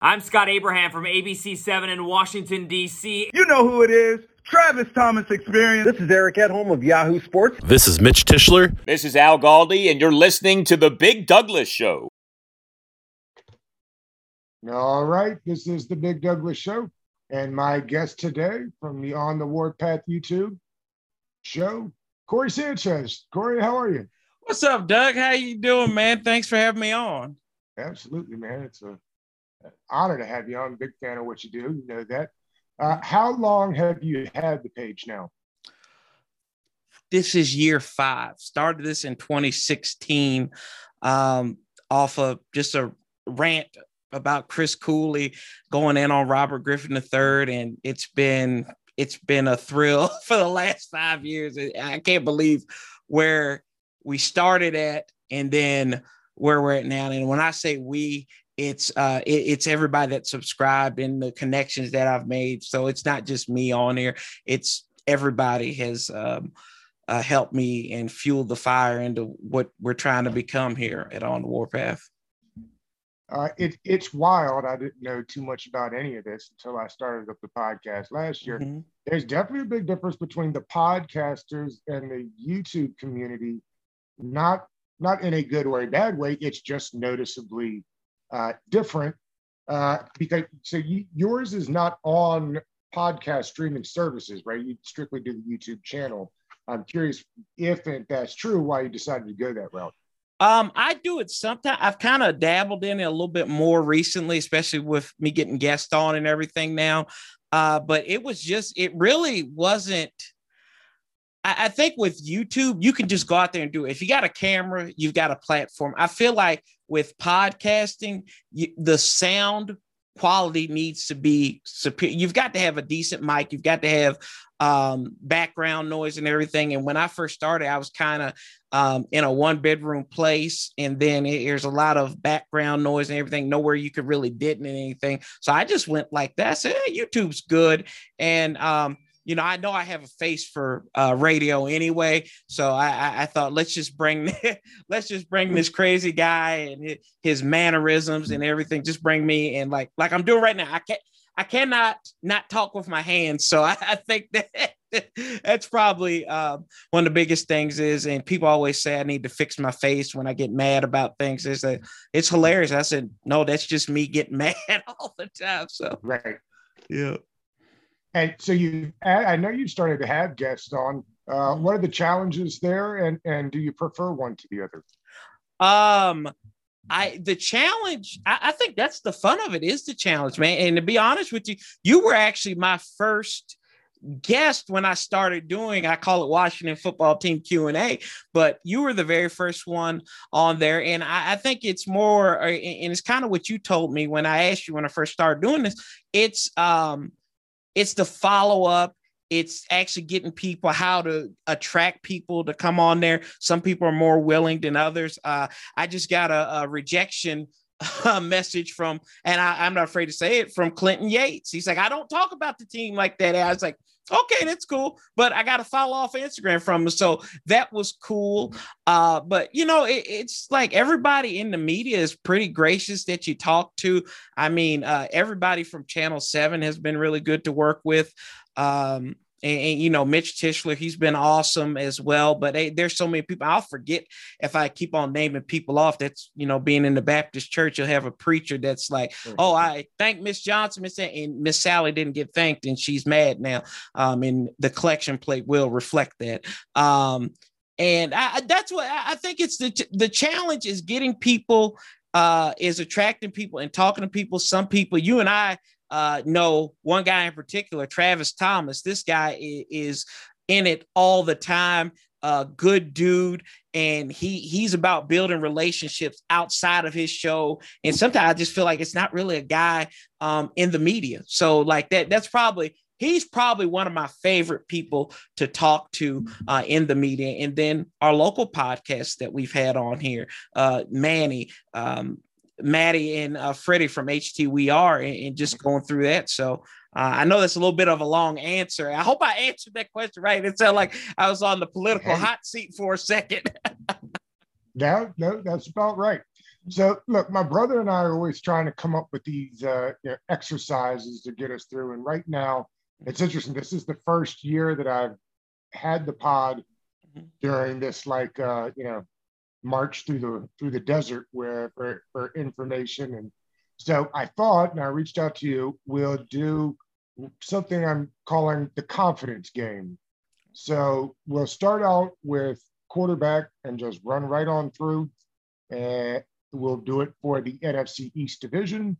I'm Scott Abraham from ABC7 in Washington, D.C. You know who it is. Travis Thomas Experience. This is Eric Edholm of Yahoo Sports. This is Mitch Tischler. This is Al Galdi, and you're listening to The Big Douglas Show. All right, this is The Big Douglas Show, and my guest today from the On the Warpath YouTube show, Corey Sanchez. Corey, how are you? What's up, Doug? How you doing, man? Thanks for having me on. Absolutely, man. It's a, an honor to have you on. A big fan of what you do. You know that. Uh, how long have you had the page now? This is year five. Started this in 2016 um, off of just a rant about Chris Cooley going in on Robert Griffin III, and it's been it's been a thrill for the last five years. I can't believe where we started at and then where we're at now. And when I say we, it's uh it, it's everybody that subscribed and the connections that I've made. So it's not just me on here. It's everybody has um uh, helped me and fueled the fire into what we're trying to become here at On the Warpath. Uh, it, it's wild. I didn't know too much about any of this until I started up the podcast last year. Mm-hmm. There's definitely a big difference between the podcasters and the YouTube community. Not not in a good way, bad way. It's just noticeably uh, different uh, because so you, yours is not on podcast streaming services, right? You strictly do the YouTube channel. I'm curious if that's true, why you decided to go that route. Um, I do it sometimes. I've kind of dabbled in it a little bit more recently, especially with me getting guests on and everything now. Uh, but it was just, it really wasn't. I, I think with YouTube, you can just go out there and do it. If you got a camera, you've got a platform. I feel like with podcasting, you, the sound quality needs to be superior. You've got to have a decent mic. You've got to have um, background noise and everything. And when I first started, I was kind of um, in a one bedroom place, and then it, there's a lot of background noise and everything. Nowhere you could really didn't anything. So I just went like that. I said, hey, YouTube's good, and um, you know, I know I have a face for uh, radio anyway, so I, I, I, thought let's just bring let's just bring this crazy guy and his mannerisms and everything. Just bring me and like like I'm doing right now. I can't I cannot not talk with my hands, so I, I think that. that's probably uh, one of the biggest things is and people always say i need to fix my face when i get mad about things is that it's hilarious i said no that's just me getting mad all the time so right yeah and so you, I know you started to have guests on. Uh, what are the challenges there, and and do you prefer one to the other? Um, I the challenge. I, I think that's the fun of it is the challenge, man. And to be honest with you, you were actually my first guest when I started doing, I call it Washington football team Q and A, but you were the very first one on there. And I, I think it's more, uh, and it's kind of what you told me when I asked you when I first started doing this. It's, um, it's the follow up. It's actually getting people how to attract people to come on there. Some people are more willing than others. Uh, I just got a, a rejection a message from, and I, am not afraid to say it, from Clinton Yates. He's like, I don't talk about the team like that. I was like, okay, that's cool. But I got to follow off Instagram from him. So that was cool. Uh, but you know, it, it's like everybody in the media is pretty gracious that you talk to. I mean, uh, everybody from Channel 7 has been really good to work with. Um, and, and, you know Mitch Tischler, he's been awesome as well. But there's so many people. I'll forget if I keep on naming people off. That's you know being in the Baptist church, you'll have a preacher that's like, mm-hmm. "Oh, I thank Miss Johnson, Miss and Miss Sally didn't get thanked, and she's mad now." Um, and the collection plate will reflect that. Um, and I, that's what I think. It's the the challenge is getting people uh, is attracting people and talking to people. Some people, you and I uh, know one guy in particular, Travis Thomas. This guy is, in it all the time. Uh, good dude, and he he's about building relationships outside of his show. And sometimes I just feel like it's not really a guy um, in the media. So like that, that's probably he's probably one of my favorite people to talk to uh, in the media. And then our local podcast that we've had on here, uh, Manny, um, Maddie and uh, Freddie from HT We Are and, and just going through that. So uh, I know that's a little bit of a long answer. I hope I answered that question right. It sounded like I was on the political hot seat for a second. no, no, that's about right. So, look, my brother and I are always trying to come up with these uh, you know, exercises to get us through. And right now, it's interesting. This is the first year that I've had the pod mm-hmm. during this, like, uh, you know, march through the through the desert where for, for information. And so I thought, and I reached out to you, we'll do something I'm calling the confidence game. So we'll start out with quarterback and just run right on through. And we'll do it for the NFC East division.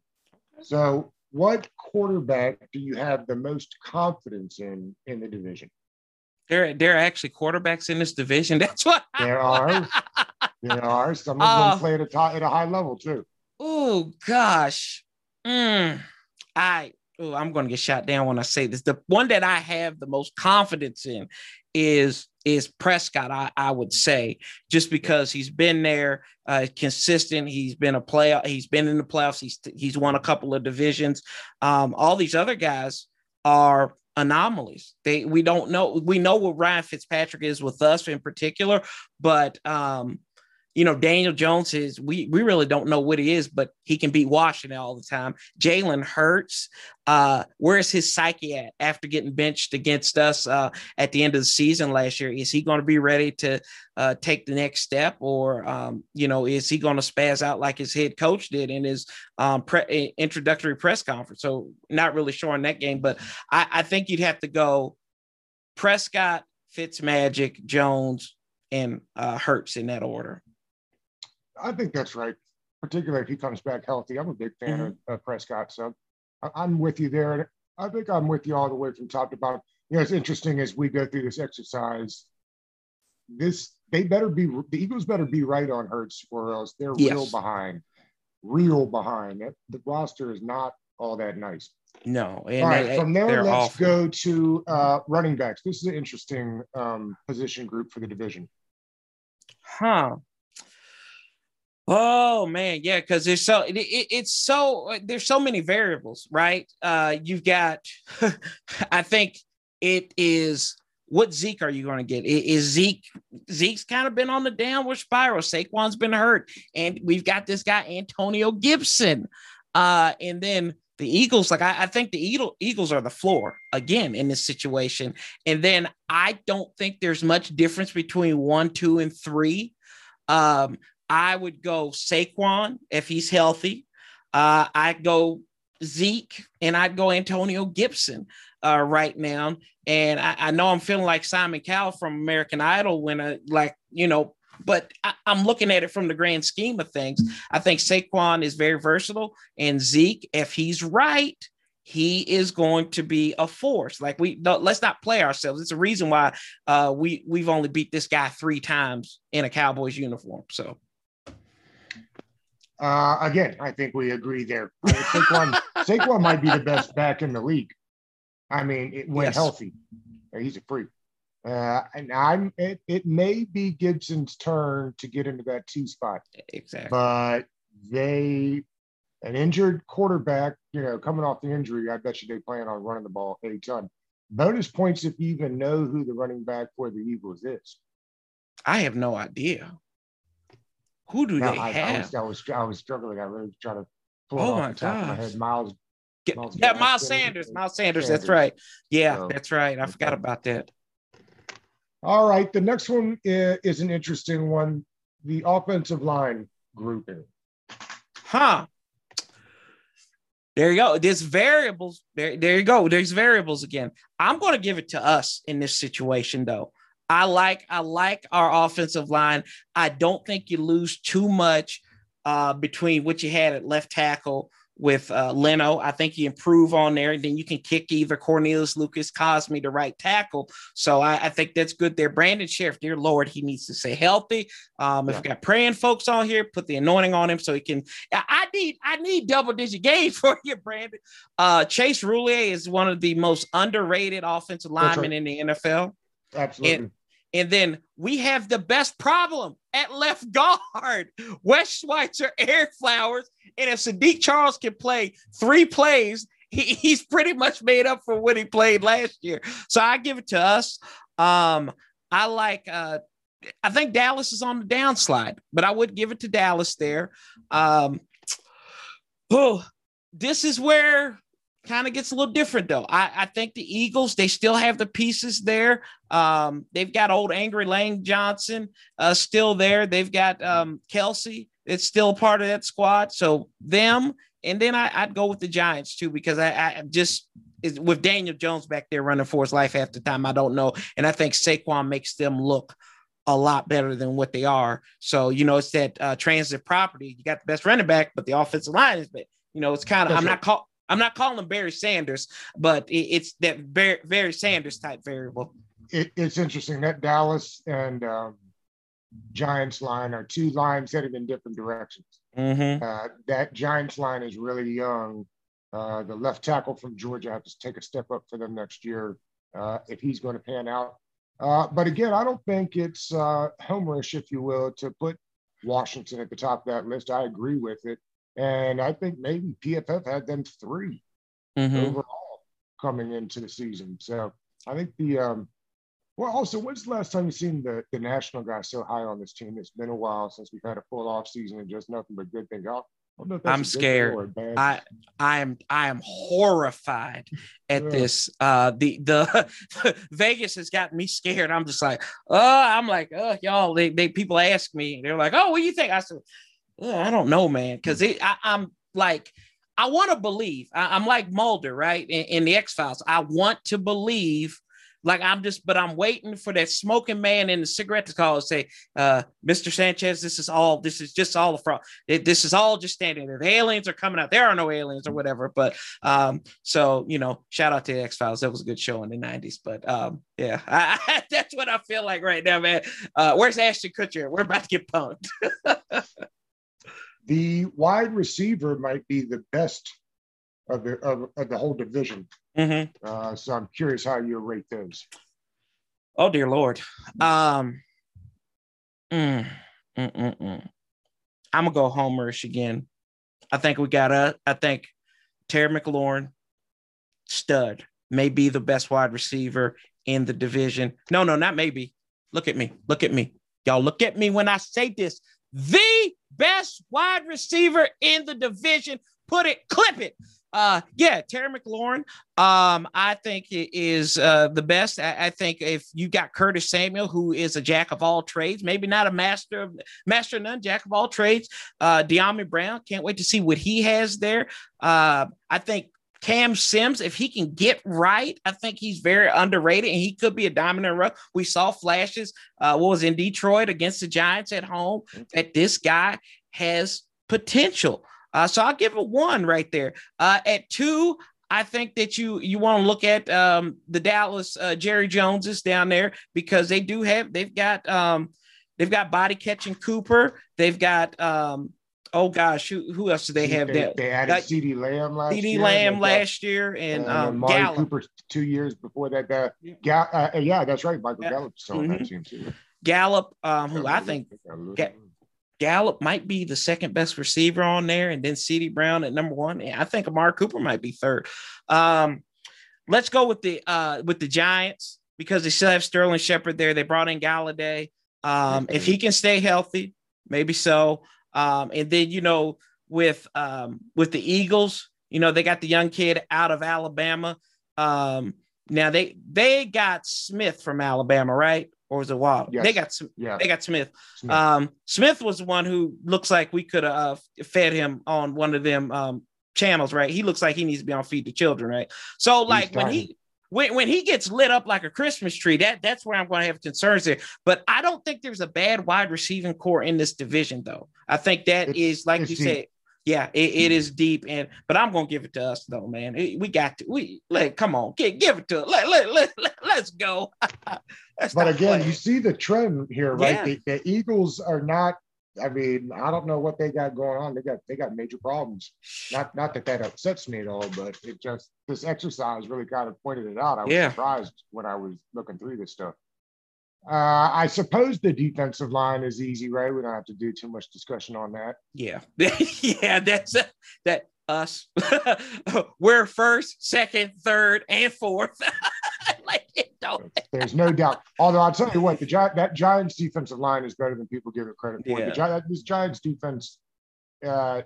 So, what quarterback do you have the most confidence in in the division? There, there are actually quarterbacks in this division. That's what there are. there are some of them uh, play at a, at a high level too. Oh gosh, mm, I oh, I'm going to get shot down when I say this. The one that I have the most confidence in is is Prescott. I, I would say just because he's been there, uh, consistent. He's been a player. He's been in the playoffs. He's he's won a couple of divisions. Um, all these other guys are anomalies. They we don't know. We know what Ryan Fitzpatrick is with us in particular, but um, you know, Daniel Jones is we we really don't know what he is, but he can beat Washington all the time. Jalen Hurts, uh, where's his psyche at after getting benched against us uh, at the end of the season last year? Is he going to be ready to uh, take the next step, or um, you know, is he going to spaz out like his head coach did in his um, pre- introductory press conference? So, not really sure on that game, but I, I think you'd have to go Prescott, Fitzmagic, Jones, and uh, Hurts in that order. I think that's right, particularly if he comes back healthy. I'm a big fan mm-hmm. of, Prescott, so I'm with you there. I think I'm with you all the way from top to bottom. You know, it's interesting as we go through this exercise. This they better be the Eagles better be right on Hurts, or else they're yes. real behind, real behind. It. The roster is not all that nice. No. all right. They, from there, let's awful. go to uh, running backs. This is an interesting um, position group for the division. Huh. Oh man, yeah, because there's so it, it, it's so there's so many variables, right? Uh, you've got, I think it is what Zeke are you going to get? Is Zeke Zeke's kind of been on the downward spiral? Saquon's been hurt, and we've got this guy Antonio Gibson, uh, and then the Eagles. Like I, I think the Eagle, Eagles are the floor again in this situation, and then I don't think there's much difference between one, two, and three. Um, I would go Saquon if he's healthy. Uh, I'd go Zeke and I'd go Antonio Gibson uh, right now. And I, I, know I'm feeling like Simon Cowell from American Idol when I like, you know, but I, am looking at it from the grand scheme of things. I think Saquon is very versatile and Zeke, if he's right, he is going to be a force. Like we no, let's not play ourselves. It's a reason why uh, we we've only beat this guy three times in a Cowboys uniform. So uh, again, I think we agree there. Saquon, Saquon might be the best back in the league. I mean, it, when yes. healthy, he's a freak. Uh, and I'm it, it may be Gibson's turn to get into that two spot. Exactly. But they an injured quarterback, you know, coming off the injury, I bet you they plan on running the ball a ton. Bonus points if you even know who the running back for the Eagles is. I have no idea. Who do no, they I, have? I was, I was, I was struggling. I really trying to pull oh my god, my head. Miles. Miles yeah, Miles Sanders. Miles Sanders. That's right. Yeah, so, that's right. I forgot about that. All right. The next one is, is an interesting one. The offensive line grouping. Huh. There you go. There's variables. There, there you go. There's variables again. I'm going to give it to us in this situation, though. I like I like our offensive line. I don't think you lose too much uh, between what you had at left tackle with uh, Leno. I think you improve on there, and then you can kick either Cornelius Lucas Cosmi to right tackle. So I, I, think that's good there. Brandon Scherff, dear Lord, he needs to stay healthy. Um, if we got praying folks on here, put the anointing on him so he can. I need I need double digit games for you, Brandon. Uh, Chase Roullier is one of the most underrated offensive linemen right. in the NFL. Absolutely. And, and then we have the best problem at left guard. Wes Schweitzer, Ereck Flowers. And if Saahdiq Charles can play three plays, he, he's pretty much made up for what he played last year. So I give it to us. Um, I like uh, I think Dallas is on the downslide, but I would give it to Dallas there. Um, oh, this is where kind of gets a little different though. I, I think the Eagles, they still have the pieces there. Um, they've got old angry Lane Johnson uh, still there. They've got um, Kelce. It's still part of that squad. So them, and then I, would go with the Giants too because I, I just with Daniel Jones back there running for his life half the time. I don't know, and I think Saquon makes them look a lot better than what they are. So you know, it's that uh, transitive property. You got the best running back, but the offensive line is, but you know, it's kind of. I'm not call, I'm not calling him Barry Sanders, but it, it's that Barry, Barry Sanders type variable. It, it's interesting that Dallas and um, Giants line are two lines headed in different directions. Mm-hmm. Uh, that Giants line is really young. Uh, the left tackle from Georgia has to take a step up for them next year uh, if he's going to pan out. Uh, but again, I don't think it's uh, homerish, if you will, to put Washington at the top of that list. I agree with it. And I think maybe PFF had them 3 mm-hmm. overall coming into the season. So I think the um, well, also, when's the last time you've seen the, the national guys so high on this team? It's been a while since we've had a full off season and just nothing but good things. I'm scared. I I am I am horrified at yeah. this. Uh, the the Vegas has got me scared. I'm just like, oh, I'm like, oh, y'all. They, they people ask me, they're like, oh, what do you think? I said, I don't know, man, because I'm like, I want to believe. I, am like Mulder, right? In, in the X Files, I want to believe. Like I'm just, but I'm waiting for that smoking man in the cigarette to call and say, uh, "Mr. Sanchez, this is all. This is just all a fraud. This is all just standing there. The aliens are coming out. There are no aliens or whatever." But um, so you know, shout out to the X Files. That was a good show in the '90s. But um, yeah, I, I, that's what I feel like right now, man. Uh, where's Ashton Kutcher? We're about to get punked. the wide receiver might be the best of the of, of the whole division. Mm-hmm. Uh, so I'm curious how you rate those. Oh dear Lord, um, mm, mm, mm, mm. I'm gonna go homerish again. I think we got a. I think Terry McLaurin, stud, may be the best wide receiver in the division. No, no, not maybe. Look at me. Look at me. Y'all look at me when I say this the best wide receiver in the division. Put it, clip it. Uh, yeah, Terry McLaurin. Um, I think is uh, the best. I, I, think if you got Curtis Samuel, who is a jack of all trades, maybe not a master of master none, jack of all trades. Uh, Dyami Brown, can't wait to see what he has there. Uh, I think Cam Sims, if he can get right, I think he's very underrated and he could be a dominant run. We saw flashes, uh, what was in Detroit against the Giants at home, that this guy has potential. Uh, so I'll give it one right there. Uh, at two, I think that you you want to look at um, the Dallas uh, Jerry Joneses down there because they do have they've got um, they've got body catching Cooper. They've got um, oh gosh, who, who else do they have? They, they added that, CeeDee Lamb last CeeDee Lamb last year and, um, Mari Gallup. Cooper two years before that. Uh, Ga- uh, yeah, that's right. Michael yeah. Gallup still mm-hmm. that team too. Gallup, um, who I think Ga- Gallup might be the second best receiver on there, and then CeeDee Brown at number one. I think Amari Cooper might be third. Um, let's go with the uh, with the Giants because they still have Sterling Shepard there. They brought in Golladay. Um, if he can stay healthy, maybe so. Um, and then you know with um, with the Eagles, you know they got the young kid out of Alabama. Um, now they they got Smith from Alabama, right? Or was it Wild? Yes. They got yeah. they got Smith. Smith. Um, Smith was the one who looks like we could have uh, fed him on one of them um, channels, right? He looks like he needs to be on Feed the Children, right? So like when he when, when he gets lit up like a Christmas tree, that that's where I'm going to have concerns there. But I don't think there's a bad wide receiving core in this division, though. I think that it's, is like you deep. said, yeah, it, it mm-hmm. is deep. And but I'm going to give it to us, though, man. It, we got to we like come on, give, give it to let let let, let us go. but again, you see the trend here, right? Yeah. The, the Eagles are not I mean, I don't know what they got going on. They got they got major problems. Not not that that upsets me at all, but it just this exercise really kind of pointed it out. I was yeah. surprised when I was looking through this stuff. Uh, I suppose the defensive line is easy, right? We don't have to do too much discussion on that. Yeah, yeah, that's uh, that us. We're first, second, third, and fourth. like Don't. There's no doubt. Although I'll tell you what, the Gi- that Giants defensive line is better than people give it credit for. Yeah. The Gi- this Giants defense, uh,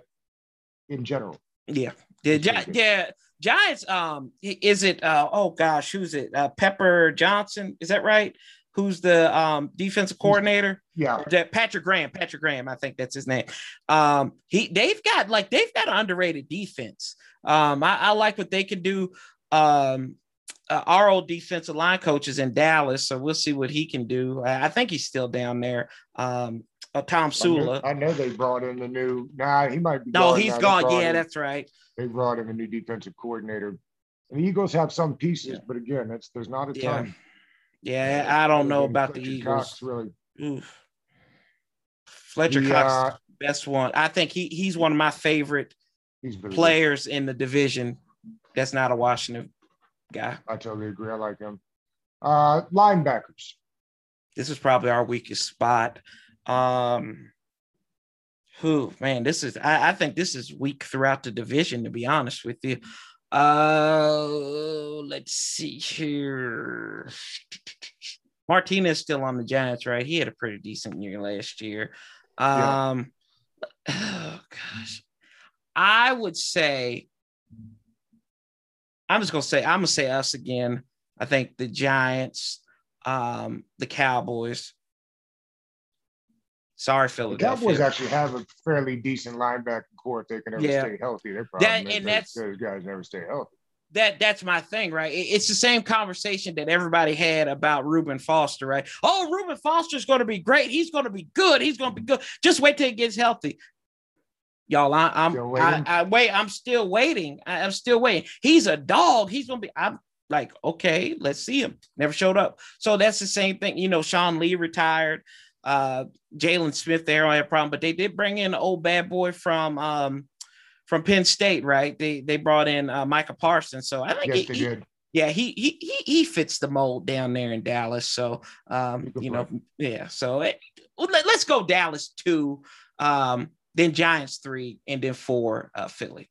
in general, Yeah. The Gi- yeah. Giants. Um, is it? Uh, oh gosh, who's it? Uh, Pepper Johnson. Is that right? Who's the um defensive coordinator? yeah, that Patrick Graham. Patrick Graham. I think that's his name. Um, he they've got like they've got an underrated defense. Um, I, I like what they can do. Um, uh, our old defensive line coach is in Dallas, so we'll see what he can do. I, I think he's still down there. Um, uh, Tom I know, Sula. I know they brought in the new. Nah, he might be. No, he's. Gone. Yeah, in- that's right. they brought in a new defensive coordinator. And the Eagles have some pieces, Yeah. but again, that's there's not a Yeah. ton. Yeah, I don't know about the Eagles. Cox, really. Oof. Fletcher The, Cox uh, best one. I think he he's one of my favorite He's really good. players in the division. That's not a Washington guy. I totally agree. I like him. Uh, linebackers. This is probably our weakest spot. Um who man, this is I, I think this is weak throughout the division, to be honest with you. Uh let's see here. Martinez still on the Giants, right? He had a pretty decent year last year. Yeah. Um oh gosh. I would say I'm just gonna say I'm gonna say us again. I think the Giants, um, the Cowboys. Sorry, The Philadelphia. Cowboys actually have a fairly decent linebacker core if they can ever Yeah. stay healthy. Their problem That- is and that's- those guys never stay healthy. that that's my thing, right? It's the same conversation that everybody had about Reuben Foster, right? Oh, Reuben Foster's going to be great. He's going to be good. He's going to be good. Just wait till he gets healthy. Y'all, I, I'm I, waiting? I wait. I'm still waiting. I, am still waiting. He's a dog. He's gonna be. I'm like, okay, let's see him. Never showed up. So that's the same thing. You know, Sean Lee retired. Uh, Jalen Smith, they don't have a problem, but they did bring in an old bad boy from um from Penn State, right? They they brought in uh, Micah Parsons. So I think Yes, he- he- yeah, he he he he fits the mold down there in Dallas. So um, you know, yeah. So it, let, us go Dallas two, um, then Giants three, and then four, uh, Philly.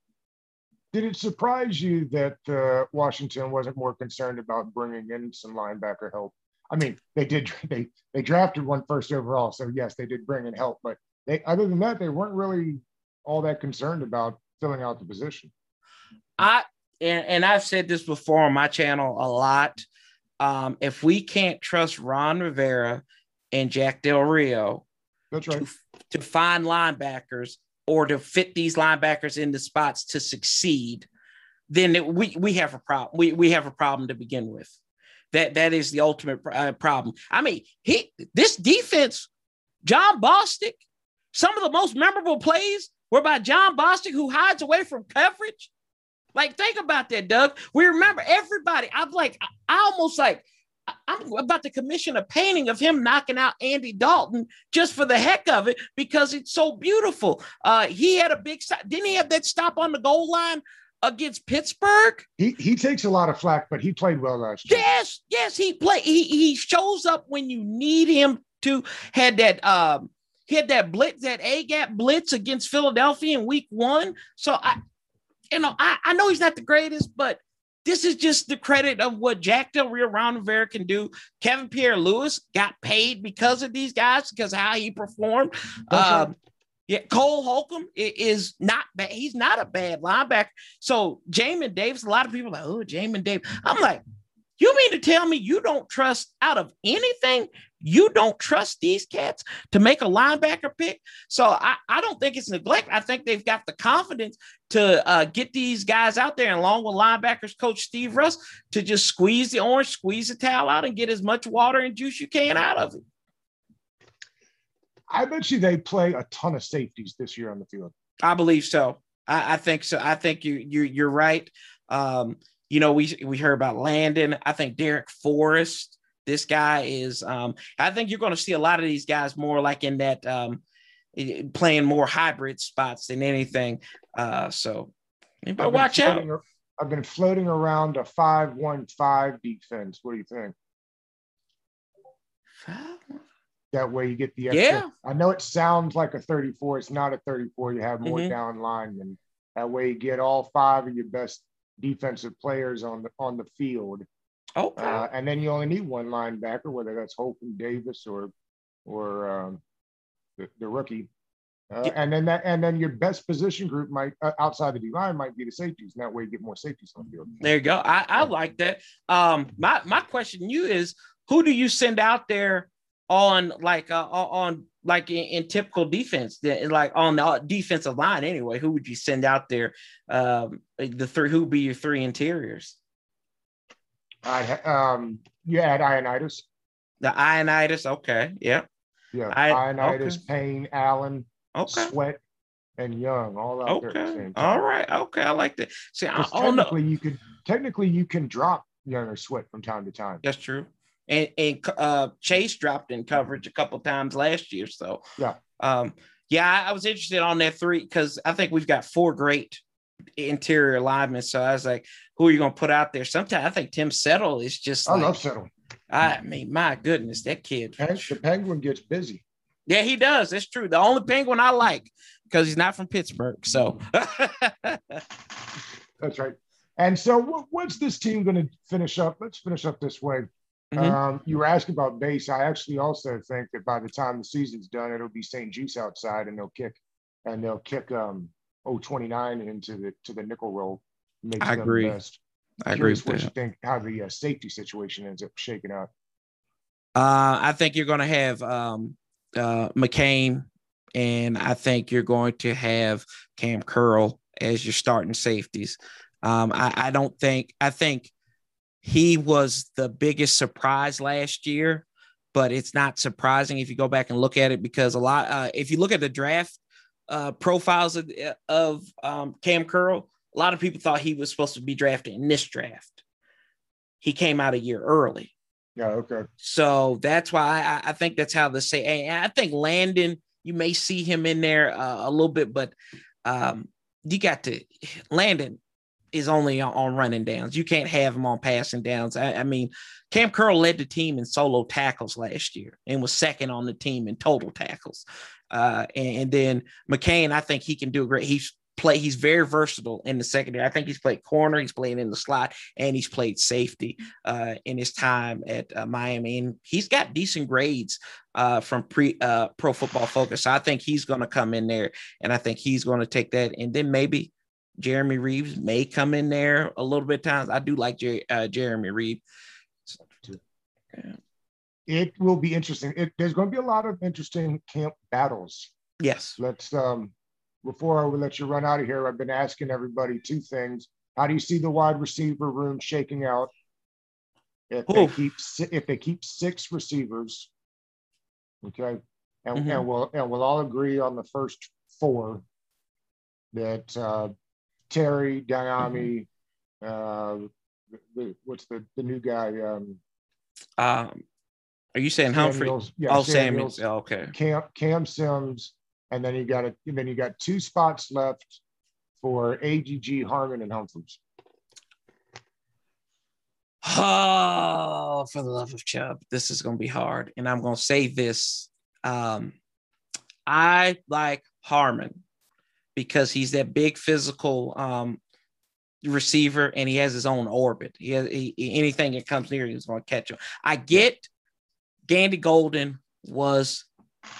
Did it surprise you that uh, Washington wasn't more concerned about bringing in some linebacker help? I mean, they did. They they drafted one first overall, so yes, they did bring in help. But they, other than that, they weren't really all that concerned about filling out the position. I and, and I've said this before on my channel a lot. Um, if we can't trust Ron Rivera and Jack Del Rio That's right. to, to find linebackers or to fit these linebackers in the spots to succeed, then it, we we have a problem. We we have a problem to begin with. That that is the ultimate uh, problem. I mean, he this defense, John Bostic, some of the most memorable plays were by John Bostic, who hides away from coverage. Like, think about that, Doug. We remember everybody. I'm like, I, almost like, I'm about to commission a painting of him knocking out Andy Dalton just for the heck of it because it's so beautiful. Uh, he had a big stop. Didn't he have that stop on the goal line against Pittsburgh? He he takes a lot of flack, but he played well last year. Yes, yes, he play. He he shows up when you need him to. Had that um, he had that blitz, that A gap blitz against Philadelphia in Week One. So I, you know, I I know he's not the greatest, but this is just the credit of what Jack Del Rio, Ron Rivera can do. Kevin Pierre-Louis got paid because of these guys because of how he performed. Um, yeah, Cole Holcomb is not bad. He's not a bad linebacker. So Jamin Davis, a lot of people are like, oh, Jamin Davis. I'm like, you mean to tell me you don't trust out of anything? You don't trust these cats to make a linebacker pick? So I, I don't think it's neglect. I think they've got the confidence to uh, get these guys out there, and along with linebackers coach Steve Russ, to just squeeze the orange, squeeze the towel out, and get as much water and juice you can out of it. I bet you they play a ton of safeties this year on the field. I believe so. I, I think so. I think you you you're right. Um, you know, we we heard about Landon. I think Darrick Forrest. This guy is. Um, I think you're going to see a lot of these guys more like in that um, playing more hybrid spots than anything. Uh, so you better I've been watch out. I've been floating around a five-one-five defense. What do you think? That way you get the extra. Yeah. I know it sounds like a 34. It's not a 34. You have more Mhm. down linemen. That way you get all five of your best defensive players on the on the field Okay. Uh, and then you only need one linebacker, whether that's Holcomb Davis or or um, the, the rookie. Uh, Yeah. And then that, and then your best position group might uh, outside the D line might be the safeties. And that way you get more safeties on the field. There you go. I, I like that. Um, my my question to you is, who do you send out there on like uh, on like in, in typical defense, like on the defensive line anyway? Who would you send out there? Um, the three who would be your three interiors? I um, you add Ioannidis, The Ioannidis. Okay. Yeah. yeah, I- Ioannidis, okay. Payne, Allen, Okay. Sweat, and Young, all out there the Okay. All right. Okay. I like that. See, I don't know. technically, you could technically you can drop Young or Sweat from time to time. That's true. And and uh, Chase dropped in coverage a couple times last year. So Yeah. um, yeah, I, I was interested on that three because I think we've got four great interior linemen. So I was like, who are you going to put out there? Sometimes I think Tim Settle is just. I like, love Settle. I mean, my goodness, that kid. The Penguin gets busy. Yeah, he does. That's true. The only penguin I like because he's not from Pittsburgh. So That's right. And so, what's this team going to finish up? Let's finish up this way. Mhm. Um, you were asking about base. I actually also think that by the time the season's done, it'll be St-Juste outside, and they'll kick and they'll kick um 029 into the to the nickel roll. Makes I agree. Best. I agree with what that. you think how the uh, safety situation ends up shaking out. Uh, I think you're going to have um, uh, McCain, and I think you're going to have Kam Curl as your starting safeties. Um, I, I don't think I think he was the biggest surprise last year, but it's not surprising if you go back and look at it because a lot. Uh, if you look at the draft uh, profiles of, of um, Kam Curl, a lot of people thought he was supposed to be drafted in this draft. He came out a year early. Yeah. Okay. So that's why I, I think that's how the say. And I think Landon, you may see him in there uh, a little bit, but um, you got to Landon is only on, on running downs. You can't have him on passing downs. I, I mean, Kam Curl led the team in solo tackles last year and was second on the team in total tackles. Uh, and, and then McCain, I think he can do a great. He's play. He's very versatile in the secondary. I think he's played corner. He's playing in the slot, and he's played safety uh, in his time at uh, Miami. And he's got decent grades uh, from pre uh, Pro Football Focus. So I think he's going to come in there, and I think he's going to take that. And then maybe Jeremy Reaves may come in there a little bit times. I do like Jer- uh, Jeremy Reaves. It will be interesting. It, there's going to be a lot of interesting camp battles. Yes. Let's um before I would let you run out of here, I've been asking everybody two things. How do you see the wide receiver room shaking out? If they keep if they keep six receivers, okay, and, Mhm. and we'll and we'll all agree on the first four that uh, Terry, Dyami, uh, the, the, what's the the new guy? Um, Um, are you saying Humphrey? Samuels. Yeah, oh, Samuels. Samuels. Oh, okay. Cam Cam Sims, and then you got a and then you got two spots left for AGG, Harmon, and Humphries. Oh, for the love of Chubb, this is going to be hard. And I'm going to say this. Um, I like Harmon because he's that big physical um, receiver and he has his own orbit. He has he, anything that comes near, he's going to catch him. I get Gandy Golden was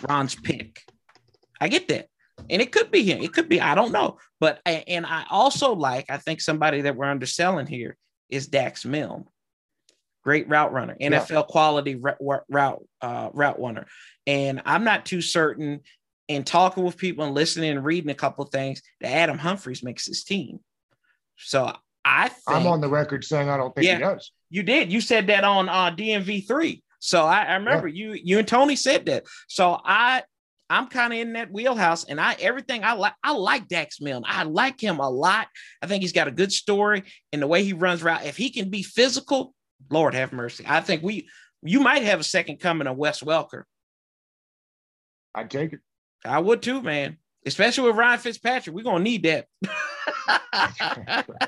Ron's pick. I get that. And it could be him. It could be, I don't know. But, and I also like, I think somebody that we're underselling here is Dax Milne. Great route runner, NFL quality route uh, route runner. And I'm not too certain in talking with people and listening and reading a couple of things that Adam Humphries makes his team. So I think I'm on the record saying I don't think Yeah. he does. you did. You said that on uh, DMV three. So I, I remember you you and Tony said that. So I I'm kind of in that wheelhouse, and I everything I like. I like Dax Milne. I like him a lot. I think he's got a good story and the way he runs route. If he can be physical, Lord have mercy. I think we you might have a second coming of Wes Welker. I'd take it. I would too, man. Especially with Ryan Fitzpatrick, we're gonna need that.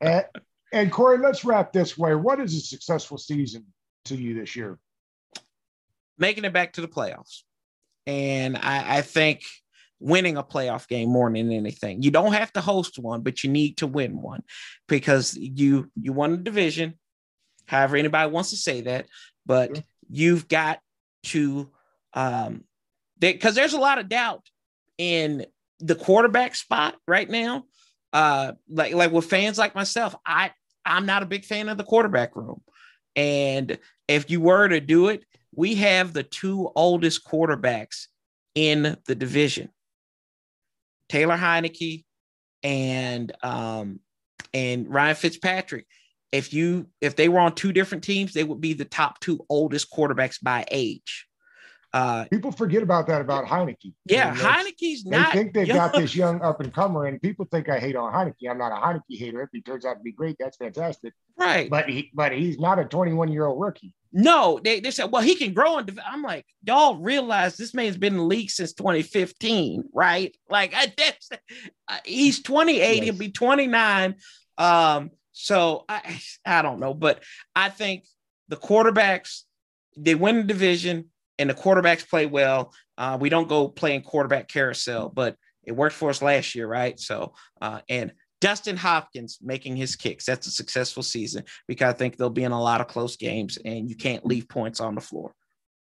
And, and Corey, let's wrap this way. What is a successful season to you this year? making it back to the playoffs. And I, I think winning a playoff game more than anything. You don't have to host one, but you need to win one because you you won the division, however anybody wants to say that, but you've got to um because there's a lot of doubt in the quarterback spot right now. Uh like like with fans like myself, I I'm not a big fan of the quarterback room. And if you were to do it, we have the two oldest quarterbacks in the division. Taylor Heinicke and um and Ryan Fitzpatrick. If you if they were on two different teams, they would be the top two oldest quarterbacks by age. Uh, people forget about that about Heinicke. Yeah, I mean, Heinicke's they not. They think they've young. got this young up and comer, and people think I hate on Heinicke. I'm not a Heinicke hater. If he turns out to be great, that's fantastic. Right. But he, but he's not a 21 year old rookie. No, they, they said, well, he can grow and I'm like, y'all realize this man's been in the league since 2015, right? Like, I, that's, uh, he's 28, yes. he'll be 29. Um, so I, I don't know, but I think the quarterbacks, they win the division and the quarterbacks play well. Uh, we don't go playing quarterback carousel, but it worked for us last year, right? So, uh, and Dustin Hopkins making his kicks. That's a successful season because I think they'll be in a lot of close games and you can't leave points on the floor.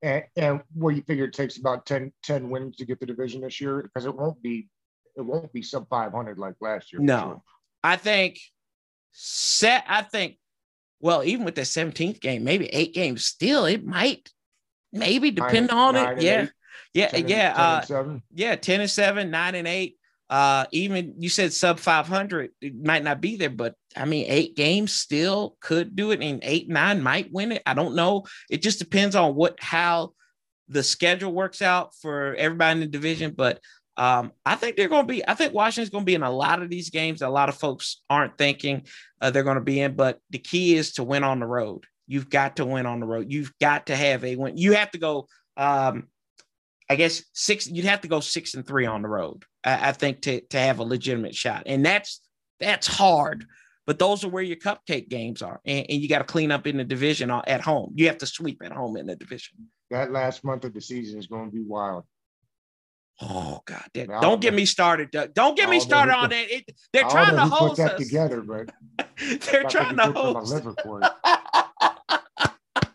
And, and what you figure it takes about 10, 10 wins to get the division this year because it won't be it won't be sub 500 like last year. No, sure. I think set. I think well, even with the 17th game, maybe eight games still, it might maybe depend nine, on nine it. Yeah. Eight, yeah. 10 yeah. And, uh, yeah. 10 and seven, nine and eight. Uh, even you said sub 500, it might not be there, but I mean, eight games still could do it, and eight, nine might win it. I don't know. It just depends on what, how the schedule works out for everybody in the division. But um, I think they're going to be, I think Washington's going to be in a lot of these games. A lot of folks aren't thinking uh, they're going to be in, but the key is to win on the road. You've got to win on the road. You've got to have a win. You have to go, um, I guess six, you'd have to go six and three on the road. I, I think to, to have a legitimate shot. And that's, that's hard, but those are where your cupcake games are. And, and you got to clean up in the division at home. You have to sweep at home in the division. That last month of the season is going to be wild. Oh God! don't get me started. Doug. Don't get me started on that. It, they're trying to hold that us. together, but they're trying to hold. My liver for it.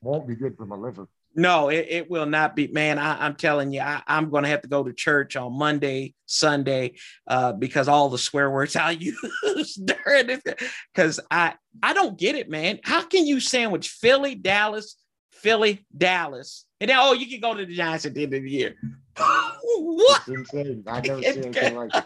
Won't be good for my liver. No, it, it will not be. Man, I, am telling you, I, am going to have to go to church on Monday, Sunday, uh, because all the swear words I use during this. Because I I don't get it, man. How can you sandwich Philly, Dallas, Philly, Dallas, and then oh, you can go to the Giants at the end of the year? what? It's insane. I never seen anything like it.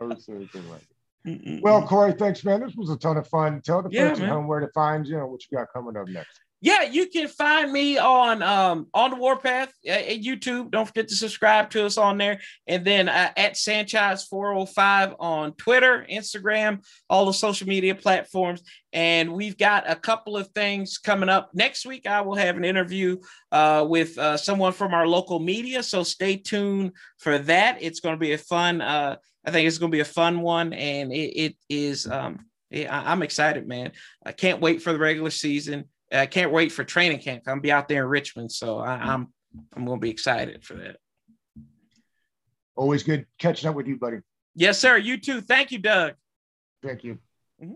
Never seen anything like it. Mm-mm. Well, Corey, thanks, man. This was a ton of fun. Tell the yeah, folks at home where to find you and what you got coming up next yeah, you can find me on um on the Warpath uh, at YouTube. Don't forget to subscribe to us on there, and then uh, at Sanchez four hundred five on Twitter, Instagram, all the social media platforms. And we've got a couple of things coming up next week. I will have an interview uh, with uh, someone from our local media, so stay tuned for that. It's going to be a fun. Uh, I think it's going to be a fun one, and it, it is. Um, yeah, I'm excited, man. I can't wait for the regular season. I can't wait for training camp. I'm gonna be out there in Richmond, so I, am I'm, I'm going to be excited for that. Always good catching up with you, buddy. Yes, sir. You too. Thank you, Doug. Thank you. Mm-hmm.